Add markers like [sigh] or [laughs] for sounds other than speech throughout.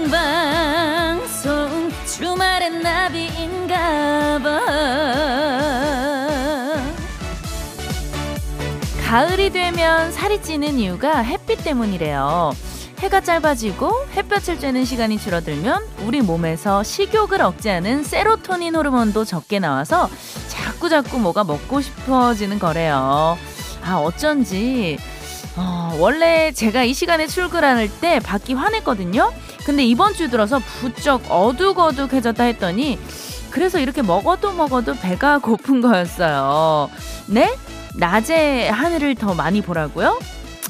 생방송 주말엔 나비인가봐 가을이 되면 살이 찌는 이유가 햇빛 때문이래요. 해가 짧아지고 햇볕을 쬐는 시간이 줄어들면 우리 몸에서 식욕을 억제하는 세로토닌 호르몬도 적게 나와서 자꾸자꾸 뭐가 먹고 싶어지는 거래요. 아, 어쩐지 어, 원래 제가 이 시간에 출근할 때 밖이 환했거든요. 근데 이번 주 들어서 부쩍 어둑어둑해졌다 했더니 그래서 이렇게 먹어도 먹어도 배가 [laughs] 고픈 거였어요. 네? 낮에 하늘을 더 많이 보라고요?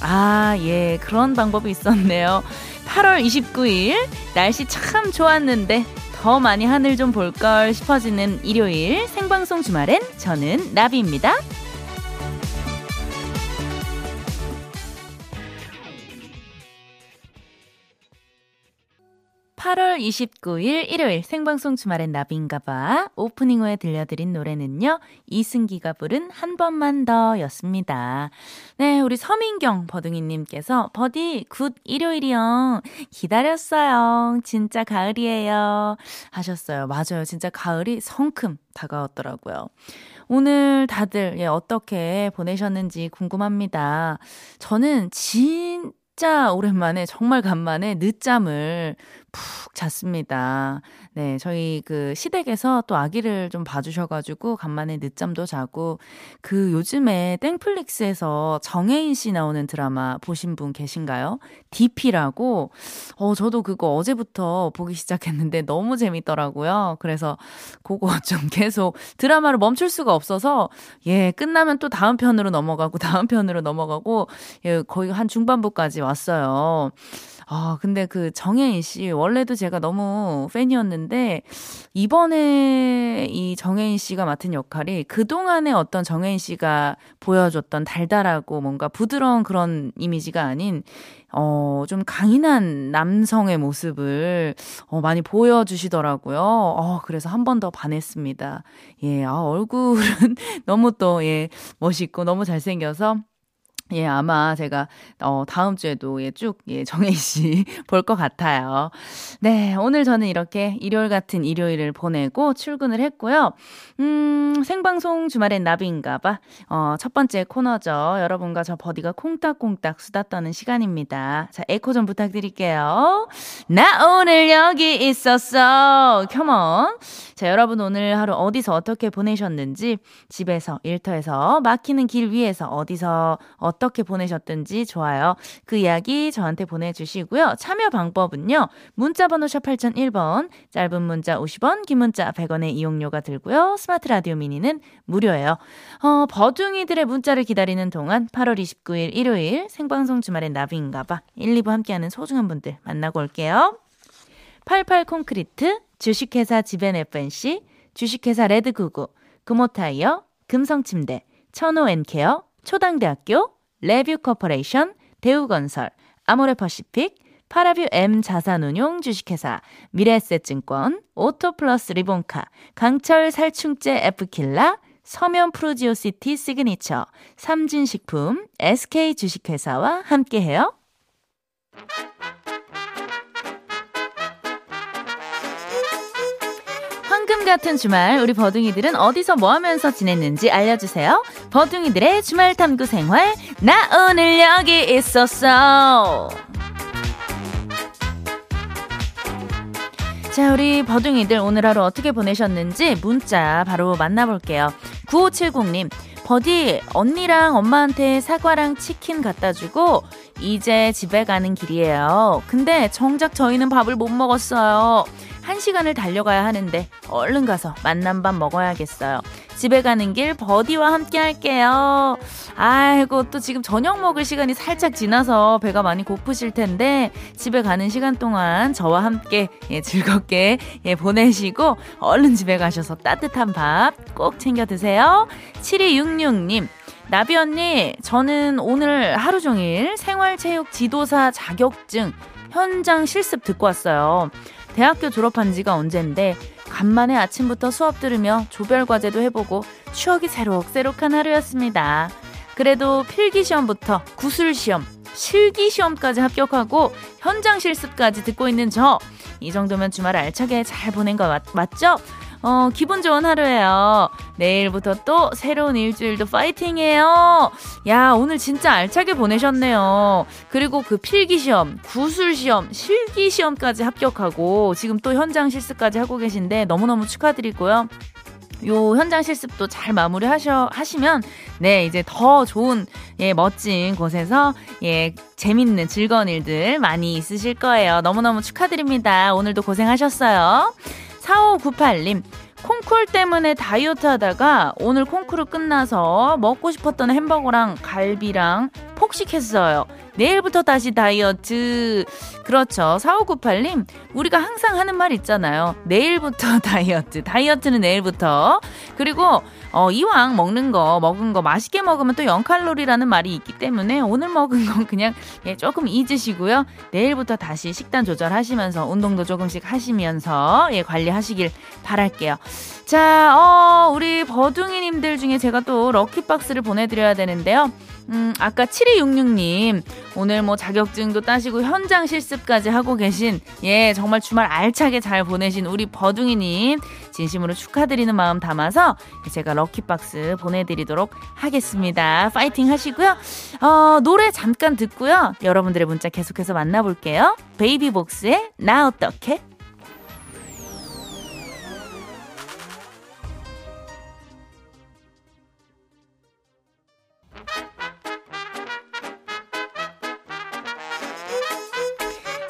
아, 예, 그런 방법이 있었네요. 8월 29일, 날씨 참 좋았는데, 더 많이 하늘 좀 볼 걸 싶어지는 일요일 생방송 주말엔 저는 나비입니다. 8월 29일 일요일 생방송 주말엔 나비인가봐 오프닝 후에 들려드린 노래는요 이승기가 부른 한 번만 더 였습니다. 네 우리 서민경 버둥이님께서 버디 good 일요일이요 기다렸어요 진짜 가을이에요 하셨어요. 맞아요 진짜 가을이 성큼 다가왔더라고요. 오늘 다들 예, 어떻게 보내셨는지 궁금합니다. 저는 진짜 오랜만에 정말 간만에 늦잠을 푹 잤습니다. 네, 저희 그 시댁에서 또 아기를 좀 봐주셔가지고 간만에 늦잠도 자고 그 요즘에 땡플릭스에서 정혜인 씨 나오는 드라마 보신 분 계신가요? DP라고 어 저도 그거 어제부터 보기 시작했는데 너무 재밌더라고요. 그래서 그거 [laughs] 좀 계속 드라마를 멈출 수가 없어서 예 끝나면 또 다음 편으로 넘어가고 다음 편으로 넘어가고 예 거의 한 중반부까지 왔어요. 아, 근데 그 정혜인 씨, 원래도 제가 너무 팬이었는데, 이번에 이 정혜인 씨가 맡은 역할이 그동안에 어떤 정혜인 씨가 보여줬던 달달하고 뭔가 부드러운 그런 이미지가 아닌, 어, 좀 강인한 남성의 모습을, 어, 많이 보여주시더라고요. 어, 그래서 한 번 더 반했습니다. 예, 아, 얼굴은 [laughs] 너무 또, 예, 멋있고 너무 잘생겨서, 예, 아마 제가, 어, 다음 주에도, 예, 쭉, 예, 정혜 씨 [laughs] 볼 것 같아요. 네, 오늘 저는 이렇게 일요일 같은 일요일을 보내고 출근을 했고요. 음, 생방송 주말엔 나비인가봐. 어, 첫 번째 코너죠. 여러분과 저 버디가 콩닥콩닥 수다 떠는 시간입니다. 자, 에코 좀 부탁드릴게요. 나 오늘 여기 있었어. 컴온. 자, 여러분 오늘 하루 어디서 어떻게 보내셨는지, 집에서, 일터에서, 막히는 길 위에서, 어디서, 어 어떻게 보내셨든지 좋아요. 그 이야기 저한테 보내주시고요. 참여 방법은요. 문자번호 샵 8001번, 짧은 문자 50원, 긴 문자 100원의 이용료가 들고요. 스마트 라디오 미니는 무료예요. 어, 버둥이들의 문자를 기다리는 동안 8월 29일 일요일 생방송 주말엔 나비인가봐 1, 2부 함께하는 소중한 분들 만나고 올게요. 88 콘크리트, 주식회사 지벤 FNC, 주식회사 레드구구, 금호타이어, 금성침대, 천호엔케어, 초당대학교, 레뷰 코퍼레이션, 대우건설, 아모레퍼시픽, 파라뷰 M 자산운용 주식회사, 미래에셋증권, 오토플러스 리본카, 강철 살충제 F킬라, 서면 푸르지오시티 시그니처, 삼진식품, SK 주식회사와 함께해요. 황금 같은 주말 우리 버둥이들은 어디서 뭐 하면서 지냈는지 알려주세요. 버둥이들의 주말 탐구 생활 나 오늘 여기 있었어. 자, 우리 버둥이들 오늘 하루 어떻게 보내셨는지 문자 바로 만나볼게요. 9570님, 버디, 언니랑 엄마한테 사과랑 치킨 갖다 주고, 이제 집에 가는 길이에요. 근데 정작 저희는 밥을 못 먹었어요. 한 시간을 달려가야 하는데 얼른 가서 만남밥 먹어야겠어요. 집에 가는 길 버디와 함께 할게요. 아이고, 또 지금 저녁 먹을 시간이 살짝 지나서 배가 많이 고프실 텐데, 집에 가는 시간 동안 저와 함께 예, 즐겁게 예, 보내시고, 얼른 집에 가셔서 따뜻한 밥 꼭 챙겨 드세요. 7266님. 나비 언니, 저는 오늘 하루 종일 생활체육 지도사 자격증 현장 실습 듣고 왔어요. 대학교 졸업한 지가 언젠데 간만에 아침부터 수업 들으며 조별 과제도 해보고 추억이 새록새록한 하루였습니다. 그래도 필기 시험부터 구술 시험, 실기 시험까지 합격하고 현장 실습까지 듣고 있는 저. 이 정도면 주말 알차게 잘 보낸 거 맞, 맞죠? 어, 기분 좋은 하루예요. 내일부터 또 새로운 일주일도 파이팅이에요. 야, 오늘 진짜 알차게 보내셨네요. 그리고 그 필기시험, 구술시험, 실기시험까지 합격하고 지금 또 현장 실습까지 하고 계신데 너무너무 축하드리고요. 요 현장 실습도 잘 마무리 하셔, 하시면, 네, 이제 더 좋은, 예, 멋진 곳에서, 예, 재밌는 즐거운 일들 많이 있으실 거예요. 너무너무 축하드립니다. 오늘도 고생하셨어요. 4598님, 콩쿨 때문에 다이어트 하다가 오늘 콩쿨을 끝나서 먹고 싶었던 햄버거랑 갈비랑 폭식했어요. 내일부터 다시 다이어트. 그렇죠. 4598님, 우리가 항상 하는 말 있잖아요. 내일부터 [laughs] 다이어트. 다이어트는 내일부터. 그리고, 어, 이왕 먹는 거, 먹은 거 맛있게 먹으면 또 0칼로리라는 말이 있기 때문에 오늘 먹은 건 그냥 예, 조금 잊으시고요. 내일부터 다시 식단 조절하시면서 운동도 조금씩 하시면서 예, 관리하시길 바랄게요. 자, 어, 우리 버둥이님들 중에 제가 또 럭키박스를 보내드려야 되는데요. 음, 아까 7266님, 오늘 뭐 자격증도 따시고 현장 실습까지 하고 계신, 예, 정말 주말 알차게 잘 보내신 우리 버둥이님, 진심으로 축하드리는 마음 담아서 제가 럭키박스 보내드리도록 하겠습니다. 파이팅 하시고요. 어, 노래 잠깐 듣고요. 여러분들의 문자 계속해서 만나볼게요. 베이비복스의 나 어떡해?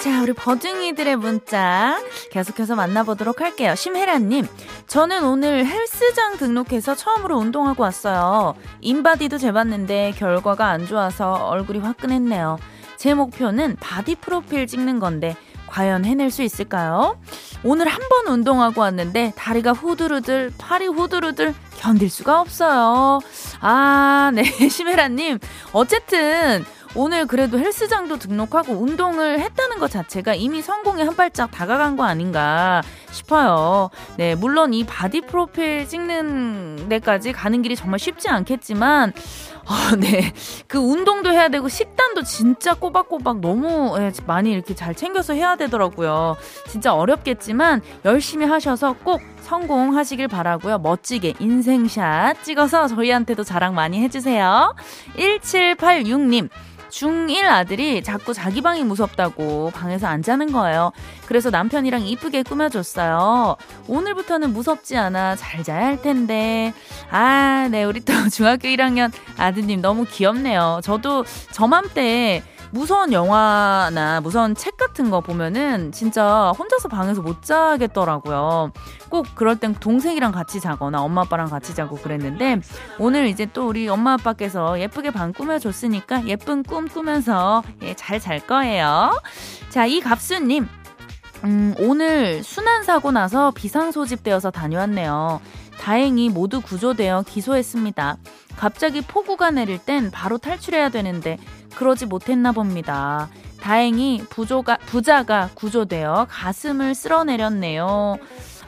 자, 우리 버둥이들의 문자 계속해서 만나보도록 할게요. 심혜라님, 저는 오늘 헬스장 등록해서 처음으로 운동하고 왔어요. 인바디도 재봤는데 결과가 안 좋아서 얼굴이 화끈했네요. 제 목표는 body 프로필 찍는 건데 과연 해낼 수 있을까요? 오늘 한 번 운동하고 왔는데 다리가 후들후들, 팔이 후들후들 견딜 수가 없어요. 아, 네, [laughs] 심혜라님. 어쨌든 오늘 그래도 헬스장도 등록하고 운동을 했다는 것 자체가 이미 성공에 한 발짝 다가간 거 아닌가 싶어요. 네, 물론 이 body 프로필 찍는 데까지 가는 길이 정말 쉽지 않겠지만, 어, 네. 그 운동도 해야 되고 식단도 진짜 꼬박꼬박 너무 예, 많이 이렇게 잘 챙겨서 해야 되더라고요. 진짜 어렵겠지만 열심히 하셔서 꼭 성공하시길 바라고요. 멋지게 인생샷 찍어서 저희한테도 자랑 많이 해주세요. 1786님. 중1 아들이 자꾸 자기 방이 무섭다고 방에서 안 자는 거예요. 그래서 남편이랑 이쁘게 꾸며줬어요. 오늘부터는 무섭지 않아 잘 자야 할 텐데. 아, 네, 우리 또 [laughs] 중학교 1학년 아드님 너무 귀엽네요. 저도 저맘때 무서운 영화나 무서운 책 같은 거 보면은 진짜 혼자서 방에서 못 자겠더라고요. 꼭 그럴 땐 동생이랑 같이 자거나 엄마 아빠랑 같이 자고 그랬는데 오늘 이제 또 우리 엄마 아빠께서 예쁘게 방 꾸며줬으니까 예쁜 꿈 꾸면서 예, 잘 잘 거예요. 자, 이 갑수님. 음, 오늘 순환 사고 나서 비상 소집되어서 다녀왔네요. 다행히 모두 구조되어 기소했습니다. 갑자기 폭우가 내릴 땐 바로 탈출해야 되는데 그러지 못했나 봅니다. 다행히 부조가, 부자가 구조되어 가슴을 쓸어내렸네요.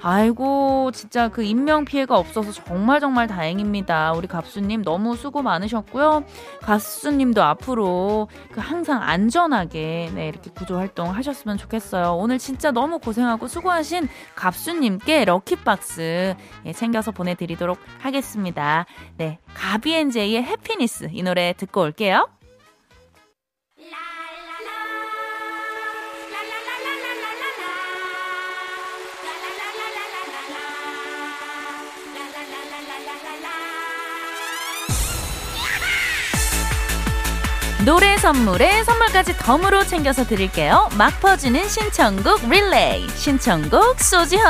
아이고, 진짜 그 인명 피해가 없어서 정말 정말 다행입니다. 우리 갑수님 너무 수고 많으셨고요. 갑수님도 앞으로 그 항상 안전하게 네, 이렇게 구조 활동 하셨으면 좋겠어요. 오늘 진짜 너무 고생하고 수고하신 갑수님께 럭키박스 예, 챙겨서 보내드리도록 하겠습니다. 네. 가비앤제이의 해피니스 이 노래 듣고 올게요. 노래 선물에 선물까지 덤으로 챙겨서 드릴게요. 막 퍼지는 신청곡 릴레이. 신청곡 소지호.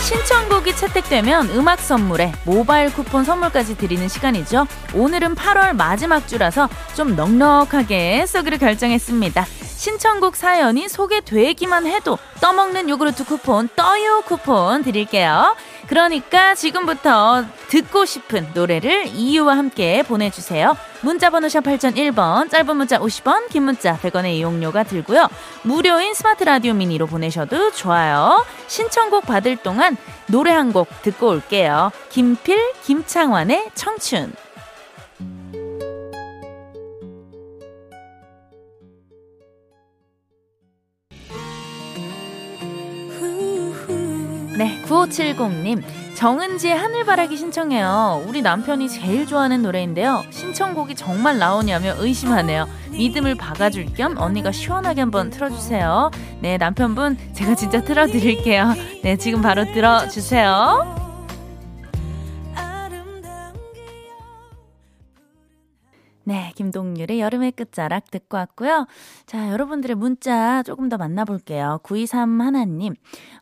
신청곡이 채택되면 음악 선물에 모바일 쿠폰 선물까지 드리는 시간이죠. 오늘은 8월 마지막 주라서 좀 넉넉하게 쏘기로 결정했습니다. 신청곡 사연이 소개되기만 해도 떠먹는 요구르트 쿠폰, 떠요 쿠폰 드릴게요. 그러니까 지금부터 듣고 싶은 노래를 이유와 함께 보내주세요. 문자번호 샵 8001번, 짧은 문자 50원, 긴 문자 100원의 이용료가 들고요. 무료인 스마트 라디오 미니로 보내셔도 좋아요. 신청곡 받을 동안 노래 한 곡 듣고 올게요. 김필, 김창완의 청춘. 9570님. 정은지의 하늘바라기 신청해요. 우리 남편이 제일 좋아하는 노래인데요. 신청곡이 정말 나오냐며 의심하네요. 믿음을 박아줄 겸 언니가 시원하게 한번 틀어주세요. 네, 남편분, 제가 진짜 틀어드릴게요. 네, 지금 바로 들어주세요. 김동률의 여름의 끝자락 듣고 왔고요. 자, 여러분들의 문자 조금 더 만나볼게요. 923 하나님,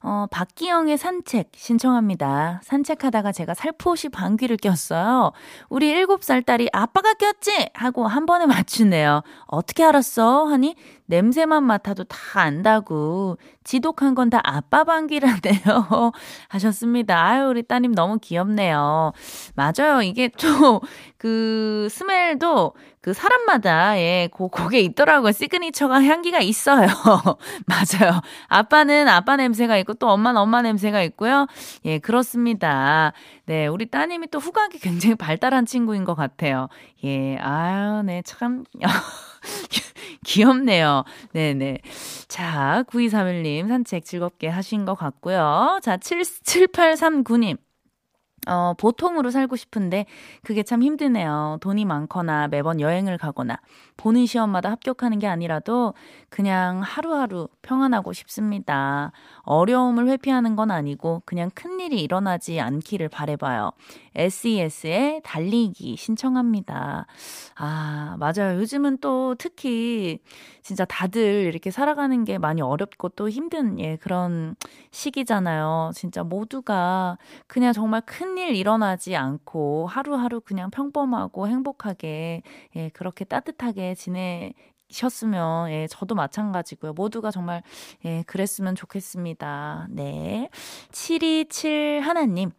어, 박기영의 산책 신청합니다. 산책하다가 제가 살포시 방귀를 꼈어요. 우리 7살 딸이 아빠가 꼈지? 하고 한 번에 맞추네요. 어떻게 알았어? 하니 냄새만 맡아도 다 안다고. 지독한 건 다 아빠 방귀라네요. [laughs] 하셨습니다. 아유, 우리 따님 너무 귀엽네요. 맞아요. 이게 또, 그, 스멜도 그 사람마다, 예, 고, 그게 있더라고요. 시그니처가 향기가 있어요. [laughs] 맞아요. 아빠는 아빠 냄새가 있고 또 엄마는 엄마 냄새가 있고요. 예, 그렇습니다. 네, 우리 따님이 또 후각이 굉장히 발달한 친구인 것 같아요. 예, 아유, 네, 참. [laughs] [laughs] 귀엽네요. 네네. 자, 9231님 산책 즐겁게 하신 것 같고요. 자, 7, 7839님. 어, 보통으로 살고 싶은데 그게 참 힘드네요. 돈이 많거나 매번 여행을 가거나 보는 시험마다 합격하는 게 아니라도 그냥 하루하루 평안하고 싶습니다. 어려움을 회피하는 건 아니고 그냥 큰일이 일어나지 않기를 바래봐요. SES의 달리기 신청합니다. 아, 맞아요. 요즘은 또 특히 진짜 다들 이렇게 살아가는 게 많이 어렵고 또 힘든 예, 그런 시기잖아요. 진짜 모두가 그냥 정말 큰일 일어나지 않고 하루하루 그냥 평범하고 행복하게 예, 그렇게 따뜻하게 지내 셨으면 예, 저도 마찬가지고요. 모두가 정말 예, 그랬으면 좋겠습니다. 네. 727 하나님.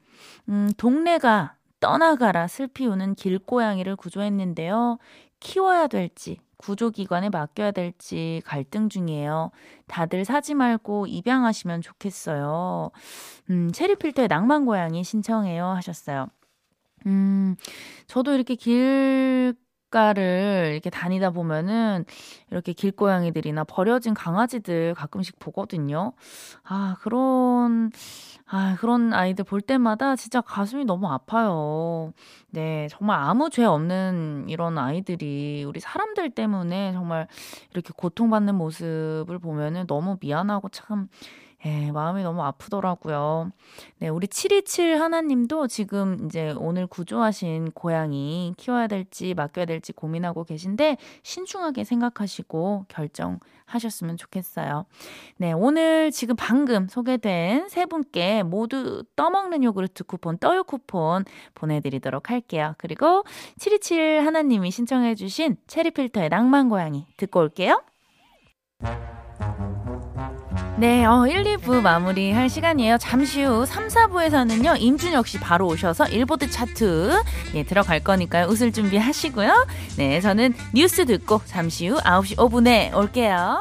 음, 동네가 떠나가라 슬피 우는 길고양이를 구조했는데요. 키워야 될지 구조기관에 맡겨야 될지 갈등 중이에요. 다들 사지 말고 입양하시면 좋겠어요. 음, 체리필터의 낭만고양이 신청해요 하셨어요. 음, 저도 이렇게 길 길가를 이렇게 다니다 보면은 이렇게 길고양이들이나 버려진 강아지들 가끔씩 보거든요. 아, 그런, 아, 그런 아이들 볼 때마다 진짜 가슴이 너무 아파요. 네, 정말 아무 죄 없는 이런 아이들이 우리 사람들 때문에 정말 이렇게 고통받는 모습을 보면은 너무 미안하고 참 예, 마음이 너무 아프더라고요. 네, 우리 727 하나님도 지금 이제 오늘 구조하신 고양이 키워야 될지 맡겨야 될지 고민하고 계신데 신중하게 생각하시고 결정하셨으면 좋겠어요. 네, 오늘 지금 방금 소개된 세 분께 모두 떠먹는 요구르트 쿠폰, 떠요 쿠폰 보내드리도록 할게요. 그리고 727 하나님이 신청해주신 체리필터의 낭만 고양이 듣고 올게요. 네, 어, 1, 2부 마무리 할 시간이에요. 잠시 후 3, 4부에서는요, 임준혁 씨 바로 오셔서 일보드 차트, 예, 들어갈 거니까요. 웃을 준비 하시고요. 네, 저는 뉴스 듣고 잠시 후 9시 5분에 올게요.